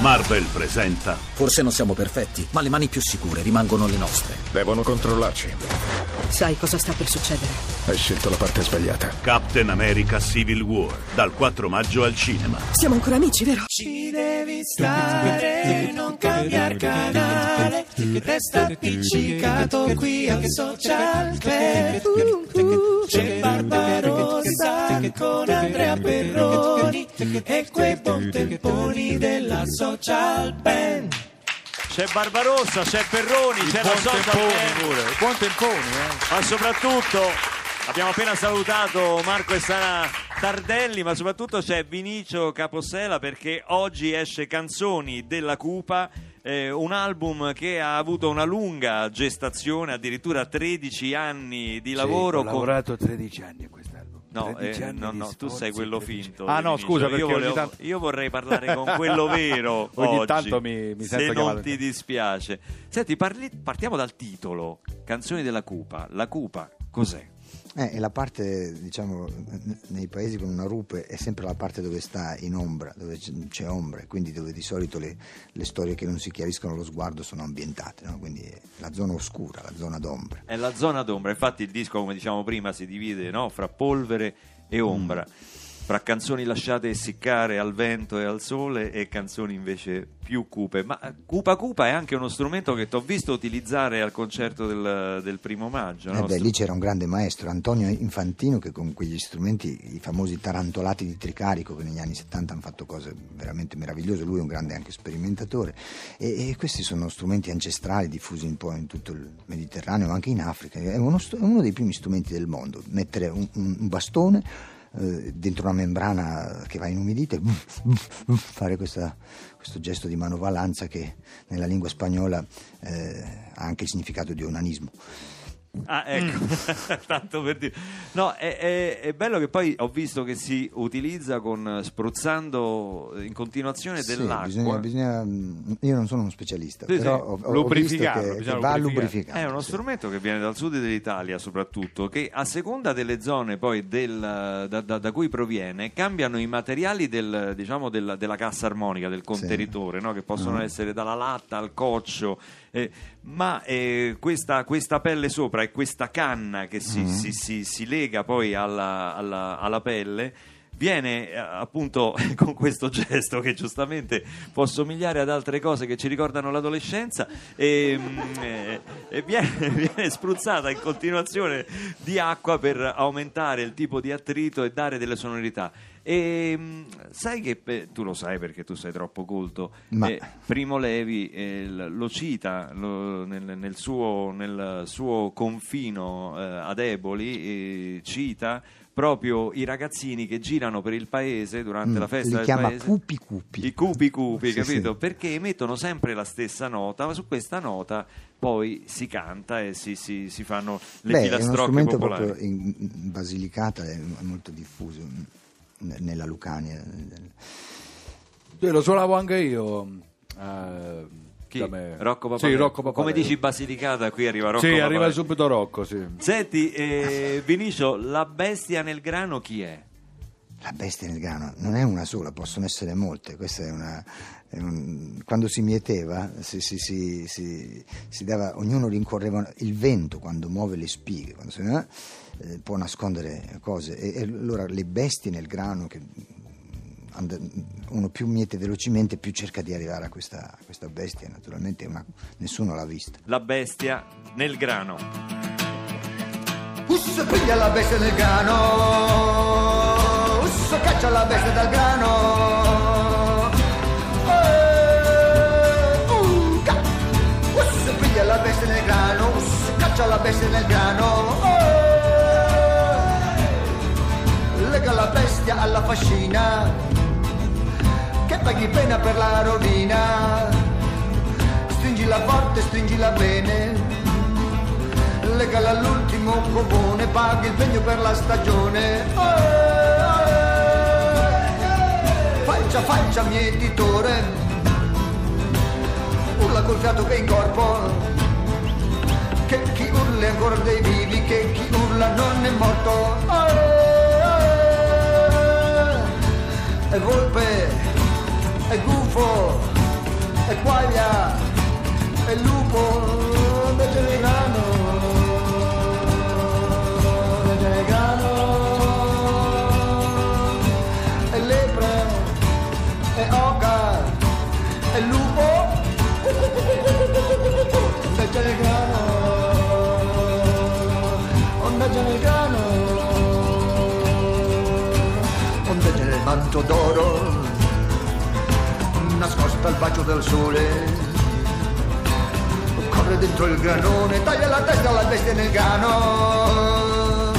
Marvel presenta Forse non siamo perfetti, ma le mani più sicure rimangono le nostre. Devono controllarci. Sai cosa sta per succedere? Hai scelto la parte sbagliata. Captain America Civil War dal 4 maggio al cinema. Siamo ancora amici, vero? Ci devi stare, non cambiare canale, resta appiccicato qui al social club. C'è Barbarossa con Andrea Perroni e quei buon della social band. C'è Barbarossa, c'è Perroni, c'è la social band. pure. Buon tempone, eh. ma soprattutto abbiamo appena salutato Marco e Sara Tardelli, ma soprattutto c'è Vinicio Capossela perché oggi esce Canzoni della Cupa. eh, un album che ha avuto una lunga gestazione, addirittura 13 anni di lavoro. Sì, ho con- lavorato 13 anni a quest'album. No, 13 eh, anni no, no, tu sei quello finto. Ah, no, scusa, perché io, ogni volevo- tanto- io vorrei parlare con quello vero. Ogni oggi, tanto mi- mi se sento non chiamato. ti dispiace. Senti, parli- partiamo dal titolo: Canzoni della Cupa. La Cupa, cos'è? Eh, è la parte, diciamo, nei paesi con una rupe è sempre la parte dove sta in ombra, dove c'è ombra, e quindi dove di solito le, le storie che non si chiariscono allo sguardo sono ambientate, no? quindi è la zona oscura, la zona d'ombra. È la zona d'ombra. Infatti, il disco, come diciamo prima, si divide no? fra polvere e ombra. Fra canzoni lasciate essiccare al vento e al sole e canzoni invece più cupe. Ma eh, Cupa Cupa è anche uno strumento che ti ho visto utilizzare al concerto del, del primo maggio. Eh no? beh, lì c'era un grande maestro, Antonio Infantino, che con quegli strumenti, i famosi tarantolati di tricarico, che negli anni 70 hanno fatto cose veramente meravigliose, lui è un grande anche sperimentatore, e, e questi sono strumenti ancestrali diffusi un po' in tutto il Mediterraneo, ma anche in Africa, è uno, è uno dei primi strumenti del mondo, mettere un- un bastone eh, dentro una membrana che va inumidita e fare questa- questo gesto di manovalanza che nella lingua spagnola eh, ha anche il significato di onanismo. Ah, ecco, tanto per dire. No, è, è- è bello che poi ho visto che si utilizza con spruzzando in continuazione Sì, dell'acqua. bisogna- bisogna- mm, io non sono uno specialista, Sì, però ho, ho- visto che, che va lubrificare. lubrificato. È uno sì. strumento che viene dal sud dell'Italia soprattutto, che a seconda delle zone poi del- da, da- da cui proviene cambiano i materiali del- diciamo, del- della cassa armonica, del contenitore, no? che possono essere dalla latta al coccio, eh, ma eh, questa, questa pelle sopra e questa canna che si, si- si- si lega poi alla, alla- alla pelle viene eh, appunto con questo gesto che giustamente può somigliare ad altre cose che ci ricordano l'adolescenza e, mm, eh, e viene, viene spruzzata in continuazione di acqua per aumentare il tipo di attrito e dare delle sonorità. E mm, sai che eh, tu lo sai perché tu sei troppo colto. Ma- eh, Primo Levi eh, lo cita lo- nel, nel suo, nel suo confino eh, ad Eboli, cita proprio i ragazzini che girano per il paese durante Mm, la festa li del chiama paese. cupi cupi. I cupi cupi, Sì, capito? sì. Perché emettono sempre la stessa nota, ma su questa nota poi si canta e si, si- si fanno le Beh, è uno filastrocche strumento popolari. proprio in, in Basilicata, è molto diffuso nella Lucania. Sì, lo suonavo anche io. eh, Chi? da me. Rocco Sì, Papadella. Rocco Come Papadella. dici Basilicata, qui arriva Rocco Sì, arriva Papadella. subito Rocco, sì. Senti, eh, Vinicio, la bestia nel grano chi è? La bestia nel grano non è una sola, possono essere molte. Questa è una, quando si mieteva, si, si- si- si- si dava, ognuno rincorreva il vento quando muove le spighe, quando si- eh, può nascondere cose. E, e allora le bestie nel grano, che and- uno più miete velocemente, più cerca di arrivare a questa, a questa bestia. Naturalmente una- nessuno l'ha vista. La bestia nel grano. Usso piglia la bestia nel grano, Usso caccia la bestia dal grano. Caccia la bestia nel grano. Eh, Lega la bestia alla fascina, che paghi pena per la rovina. Stringila forte, stringila bene legala all'ultimo covone, paghi il pegno per la stagione. Eh, Falcia, falcia, mietitore, urla col fiato che in corpo, che chi urla è ancora dei vivi, che chi urla non è morto. È volpe, è gufo, e quaglia e lupo de manto d'oro nascosta al bacio del sole. Corre dentro il granone taglia la testa alla bestia nel grano.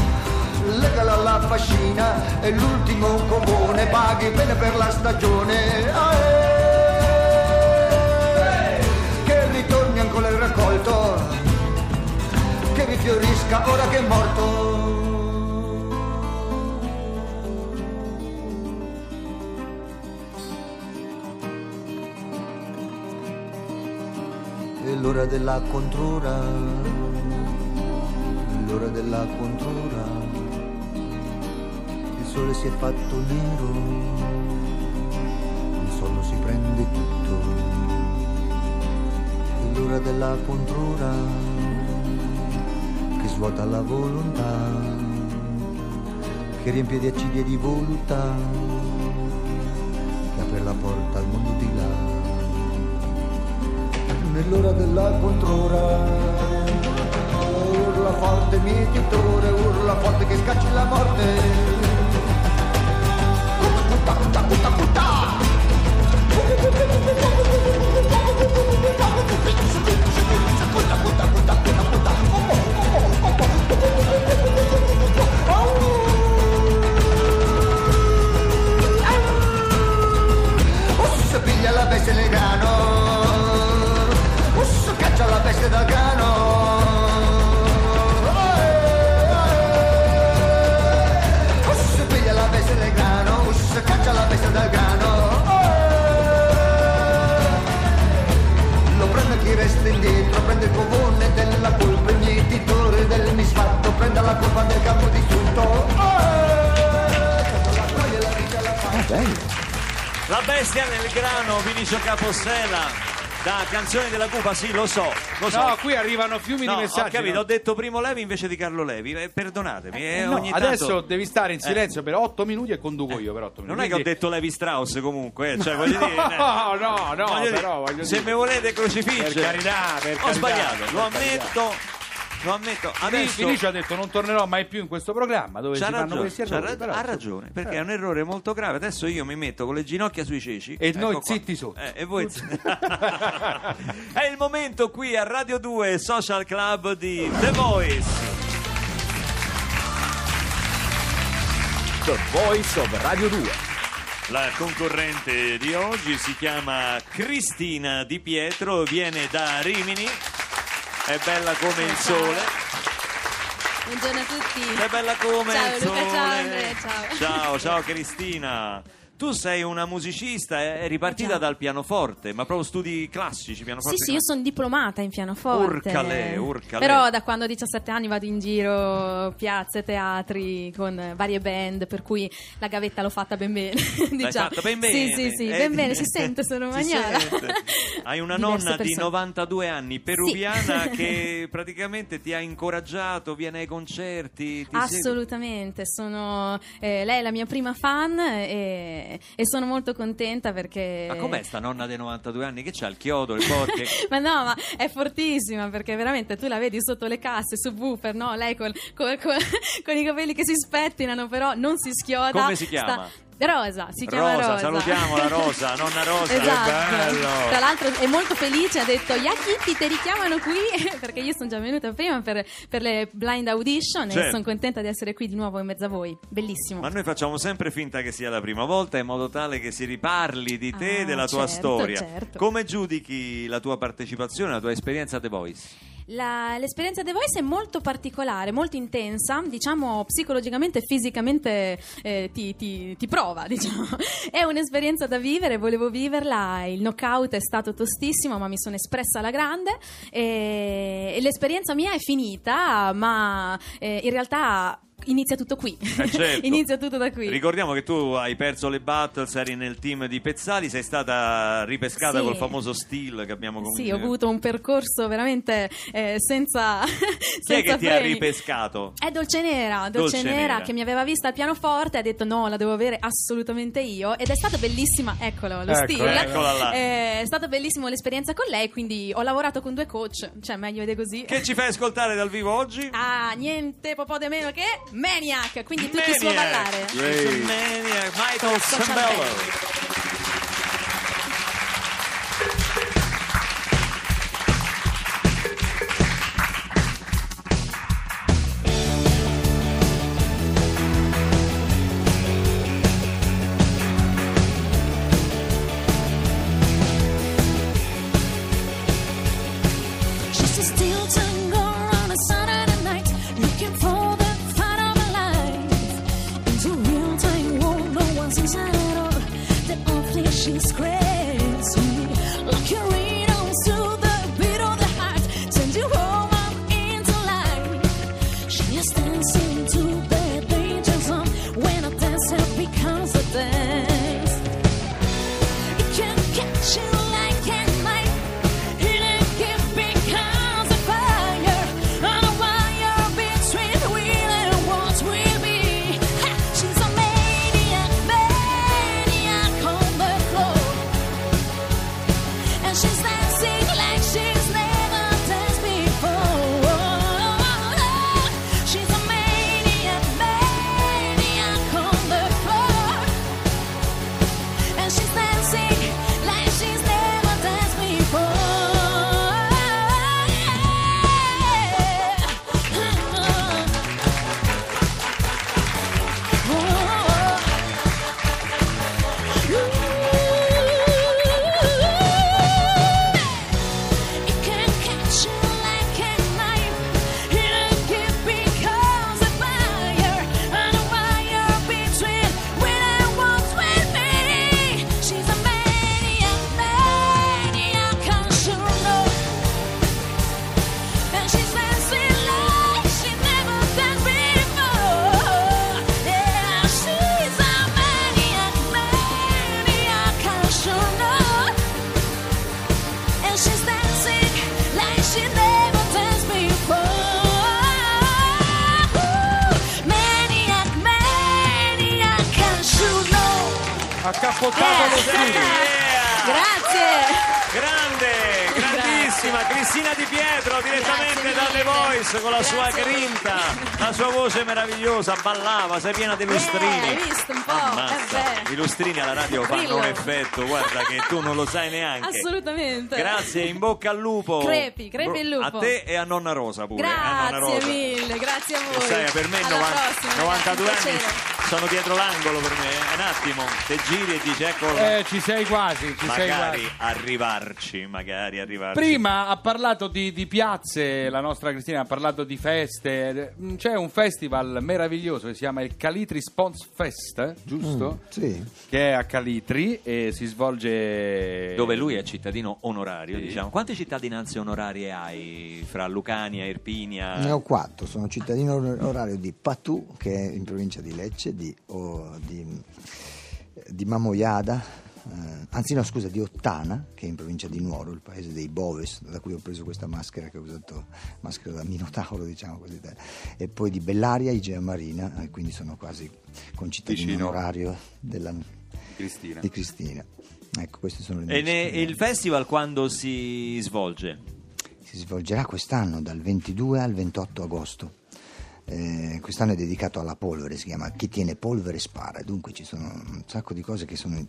Legala alla fascina e l'ultimo covone paghi bene per la stagione. Eh, che ritorni ancora il raccolto che rifiorisca ora che è morto l'ora della controra, è l'ora della controra, il sole si è fatto nero, il sonno si prende tutto, è l'ora della controra, che svuota la volontà, che riempie di acidi e di voluttà, che apre la porta al mondo di là nell'ora della controra. Urla forte mietitore, urla forte che scacci la morte. Bestia nel grano, Vinicio Capossela. Da canzone della Cupa, sì, lo so, lo so. No, qui arrivano fiumi No, di messaggi. ho capito, no? ho detto Primo Levi invece di Carlo Levi, eh, perdonatemi. eh, Eh, no, ogni adesso tanto- devi stare in silenzio per 8 minuti e conduco io per 8 minuti. Non è che ho detto Levi Strauss comunque, eh, cioè voglio dire... eh, No, no, no, voglio dire, però voglio se dire- mi volete crocifiggere... Per carità, per Ho carità, sbagliato, per lo carità. Lo ammetto. Adesso... Felice ha detto non tornerò mai più in questo programma dove C'ha si fanno ragione, questi c'ha errori. ha ragione, perché è un errore molto grave. Adesso io mi metto con le ginocchia sui ceci E ecco noi qua. zitti sotto. Eh, e voi zitti. È il momento qui a Radio 2 Social Club di The Voice. The Voice of Radio 2. La concorrente di oggi si chiama Cristina Di Pietro, viene da Rimini. È bella come il sole. Buongiorno a tutti. È bella come Ciao, il Luca, sole. ciao, Andrea, ciao. Ciao, ciao Cristina. Tu sei una musicista, eh, è ripartita Già. dal pianoforte, ma proprio studi classici, pianoforte Sì, sì, io sono diplomata in pianoforte. Urcale, urcale. Però da quando ho 17 anni vado in giro, piazze, teatri, con varie band, per cui la gavetta l'ho fatta ben bene. diciamo. fatta ben Sì, bene. sì, sì, Eh, ben bene, si sente, sono sente. Hai una Diverse nonna di persone. 92 anni, peruviana, che praticamente ti ha incoraggiato, viene ai concerti. Segue. Assolutamente, sono, eh, lei è la mia prima fan e, e sono molto contenta perché... Ma com'è sta nonna dei 92 anni? Che c'ha il chiodo, le porche? ma no, ma è fortissima perché veramente tu la vedi sotto le casse, su Woofer, no? Lei col- col- col- con i capelli che si spettinano, però non si schioda. Come si chiama? Sta- Rosa, si chiama Rosa, Rosa. salutiamola Rosa, nonna Rosa. Esatto. Che bello. Tra l'altro è molto felice, ha detto Yakitti ti richiamano qui perché io sono già venuta prima per, per le blind audition Certo. e sono contenta di essere qui di nuovo in mezzo a voi. Bellissimo. Ma noi facciamo sempre finta che sia la prima volta in modo tale che si riparli di te e Ah, della tua certo, storia. certo. Come giudichi la tua partecipazione, la tua esperienza a The Voice? La- l'esperienza The Voice è molto particolare, molto intensa, diciamo psicologicamente e fisicamente eh, ti, ti- ti prova, diciamo. È un'esperienza da vivere, volevo viverla, il knockout è stato tostissimo ma mi sono espressa alla grande e, e l'esperienza mia è finita, ma eh, in realtà inizia tutto qui. Eh, certo. inizia tutto da qui. Ricordiamo che tu hai perso le battles, eri nel team di Pezzali, sei stata ripescata Sì. col famoso steel che abbiamo comunque. Sì, ho avuto un percorso veramente eh, senza, Chi è senza che ti ha freni. ripescato? È Dolce Nera, Dolce, Dolce Nera, Nera. che mi aveva vista al pianoforte e ha detto no, la devo avere assolutamente io ed è stata bellissima, eccolo lo Ecco, stile. eccola là. Eh, È stata bellissima l'esperienza con lei, quindi ho lavorato con due coach, cioè meglio di così. Che ci fai ascoltare dal vivo oggi? Ah, niente po' po' di meno che Maniac, quindi tutti su a ballare. Great. Maniac, Michael Social Ha cappottato lo studio. Grazie. Grande, grandissima Cristina Di Pietro direttamente Grazie da The mille. Voice con la sua Grazie grinta, la sua voce meravigliosa, ballava, sei piena di lustrini. Eh, hai visto un po'? Ammazza, Eh beh. i lustrini alla radio fanno Brillo. un effetto, guarda che tu non lo sai neanche. Assolutamente. Grazie, in bocca al lupo. Crepi, crepi il lupo. A te e a nonna Rosa pure. a nonna Grazie Rosa. mille, grazie a voi. sai, per me Alla 90 prossima, ragazzi, 92 un anni piacere. Sono dietro l'angolo per me. Un attimo, te giri e dici ecco Eh, ci sei quasi, ci sei magari quasi. arrivarci, magari arrivarci. Prima ha parlato di, di piazze, la nostra Cristina ha parlato di feste. Mm, C'è un festival meraviglioso che si chiama il Calitri Spons Fest, giusto? Sì. Che è a Calitri e si svolge. Dove lui è cittadino onorario, diciamo. Quante cittadinanze onorarie hai fra Lucania, Irpinia? Ne ho quattro, sono cittadino or- orario di Patù, che è in provincia di Lecce, di, o- di, di Mamoiada, eh, anzi no scusa, di Ottana, che è in provincia di Nuoro, il paese dei Boves, da cui ho preso questa maschera che ho usato, maschera da Minotauro diciamo così, e poi di Bellaria, Igea Marina, e quindi sono quasi concittadino Vicino. onorario della, Cristina. di Cristina. Ecco, queste sono le mie E ne- il festival quando si svolge? Si svolgerà quest'anno dal 22 al 28 agosto. Eh, quest'anno è dedicato alla polvere, si chiama Chi tiene polvere spara. Dunque ci sono un sacco di cose che sono.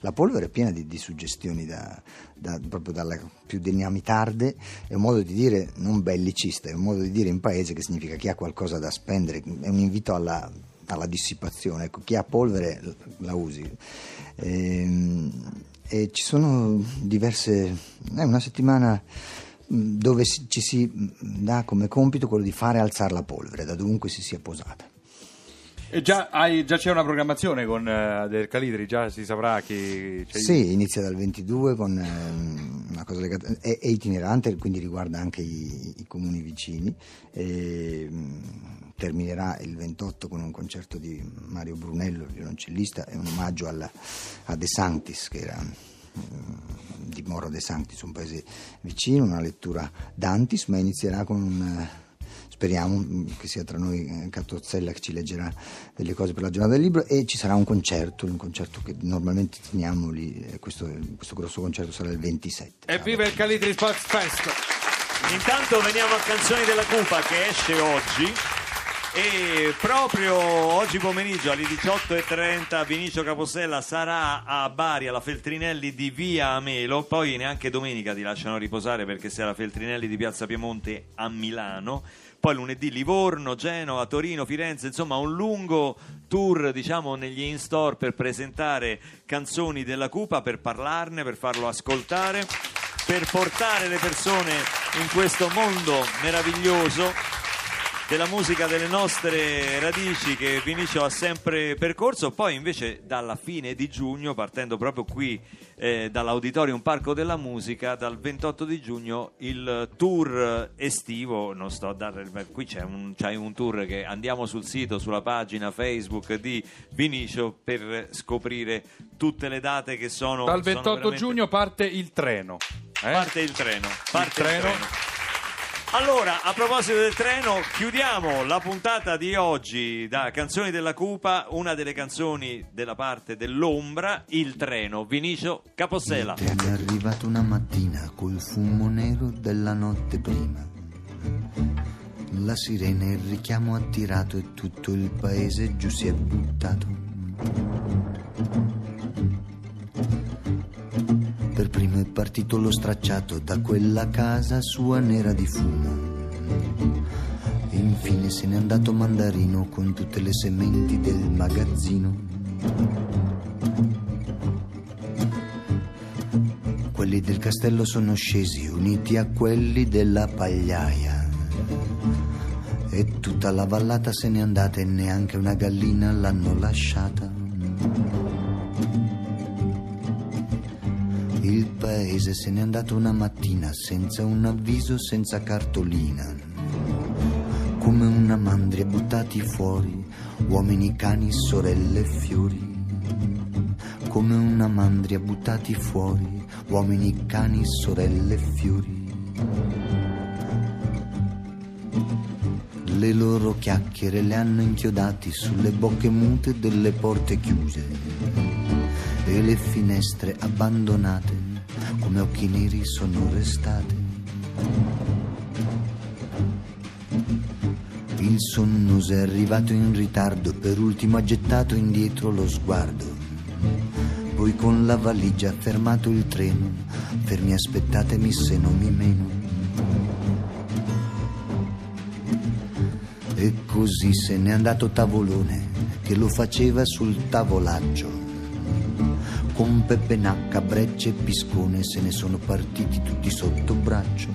La polvere è piena di, di suggestioni da, da- proprio dalla più dinamitarde, è un modo di dire non bellicista, è un modo di dire in paese che significa chi ha qualcosa da spendere, è un invito alla, alla dissipazione, ecco, chi ha polvere la usi. Ehm, e ci sono diverse, è una settimana dove ci si mh, dà come compito quello di fare alzare la polvere da dovunque si sia posata. E già, hai- già c'è una programmazione con eh, del Calitri, già si saprà chi. c'è- Sì, inizia dal 22 con ehm, una cosa legata, è, è itinerante, quindi riguarda anche i, i comuni vicini. E, mh, terminerà il 28 con un concerto di Mario Brunello, violoncellista, e un omaggio alla- a De Sanctis, che era di Moro De Sanctis, un paese vicino, una lettura d'Antis, ma inizierà con un... eh, Speriamo che sia tra noi eh, Cattozzella che ci leggerà delle cose per la giornata del libro e ci sarà un concerto, un concerto che normalmente teniamo lì, eh, questo, questo grosso concerto sarà il 27. Evviva il Calitri Sports Fest! Intanto veniamo a Canzoni della Cupa che esce oggi. E proprio oggi pomeriggio alle 18.30 Vinicio Capossella sarà a Bari alla Feltrinelli di Via Amelo, poi neanche domenica ti lasciano riposare perché sei alla Feltrinelli di Piazza Piemonte a Milano, poi lunedì Livorno, Genova, Torino, Firenze, insomma un lungo tour diciamo negli in-store per presentare canzoni della Cupa, per parlarne, per farlo ascoltare, per portare le persone in questo mondo meraviglioso della musica delle nostre radici che Vinicio ha sempre percorso, poi invece dalla fine di giugno, partendo proprio qui eh, dall'Auditorium Parco della Musica, dal 28 di giugno il tour estivo, non sto a dare, qui c'è un, c'hai un tour che andiamo sul sito, sulla pagina Facebook di Vinicio per scoprire tutte le date che sono... Dal sono 28 veramente- giugno parte il treno. eh? Parte il treno. Parte il treno. treno. Allora, a proposito del treno, chiudiamo la puntata di oggi da Canzoni della Cupa, una delle canzoni della parte dell'ombra, Il treno, Vinicio Capossela. Il treno è arrivato una mattina col fumo nero della notte prima. La sirena e il richiamo ha tirato e tutto il paese giù si è buttato. Per primo è partito lo stracciato da quella casa sua nera di fumo. E infine se n'è andato Mandarino con tutte le sementi del magazzino. Quelli del castello sono scesi uniti a quelli della pagliaia. E tutta la vallata se n'è andata e neanche una gallina l'hanno lasciata. Il paese se n'è andato una mattina senza un avviso, senza cartolina. Come una mandria buttati fuori, uomini, cani, sorelle e fiori. Come una mandria buttati fuori, uomini, cani, sorelle e fiori. Le loro chiacchiere le hanno inchiodati sulle bocche mute delle porte chiuse e le finestre abbandonate come occhi neri sono restate. Il sonnoso è arrivato in ritardo, per ultimo ha gettato indietro lo sguardo. Poi con la valigia ha fermato il treno, fermi aspettatemi se non mi meno. E così se n'è andato Tavolone, che lo faceva sul tavolaggio. Con Peppe Nacca, Breccia e Piscone se ne sono partiti tutti sotto braccio.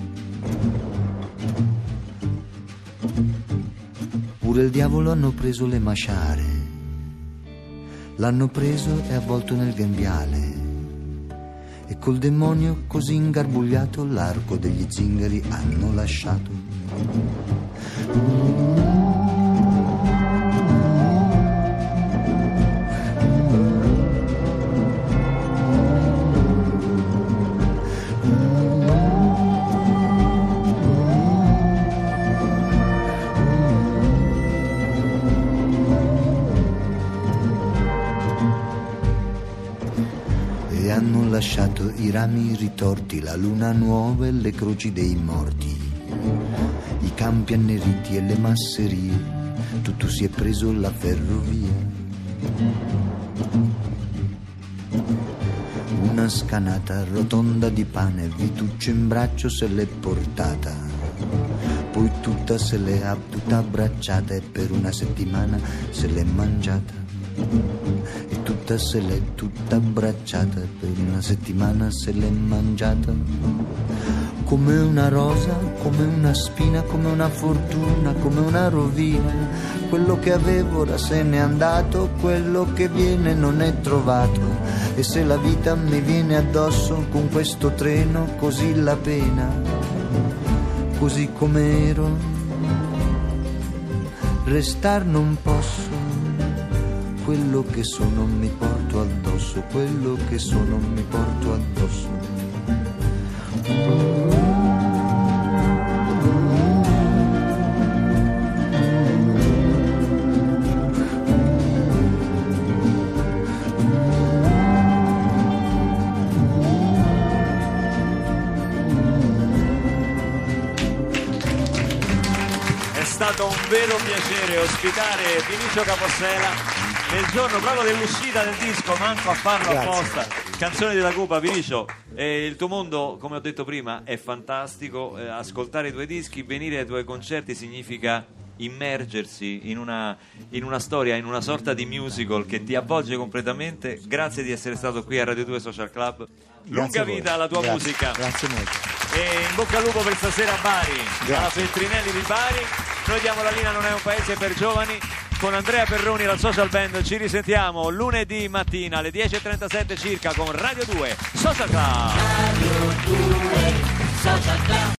Pure il diavolo hanno preso le masciare. L'hanno preso e avvolto nel grembiale. E col demonio così ingarbugliato l'arco degli zingari hanno lasciato. I rami ritorti, la luna nuova e le croci dei morti, i campi anneriti e le masserie, tutto si è preso la ferrovia. Una scanata rotonda di pane, Vituccio in braccio se l'è portata, poi tutta se l'è tutta abbracciata e per una settimana se l'è mangiata e tutta se l'è tutta abbracciata per una settimana se l'è mangiata come una rosa, come una spina, come una fortuna, come una rovina. Quello che avevo ora se n'è andato, quello che viene non è trovato. E se la vita mi viene addosso con questo treno, così la pena, così com'ero, restar non posso. Quello che sono mi porto addosso, quello che sono mi porto addosso. Vero piacere ospitare Vinicio Capossela nel giorno proprio dell'uscita del disco, manco a farlo Grazie. apposta. Canzoni della Cupa, Vinicio, eh, il tuo mondo, come ho detto prima, è fantastico. Eh, ascoltare i tuoi dischi, venire ai tuoi concerti significa immergersi in una, in una storia, in una sorta di musical che ti avvolge completamente. Grazie di essere stato qui a Radio 2 Social Club. Lunga vita alla tua Grazie, musica. Grazie molto. E in bocca al lupo per stasera a Bari, Grazie. alla Feltrinelli di Bari. Noi diamo la linea Non è un paese per giovani con Andrea Perroni la Social Band. Ci risentiamo lunedì mattina alle 10.37 circa con Radio 2 Social Club. Radio 2 Social Club.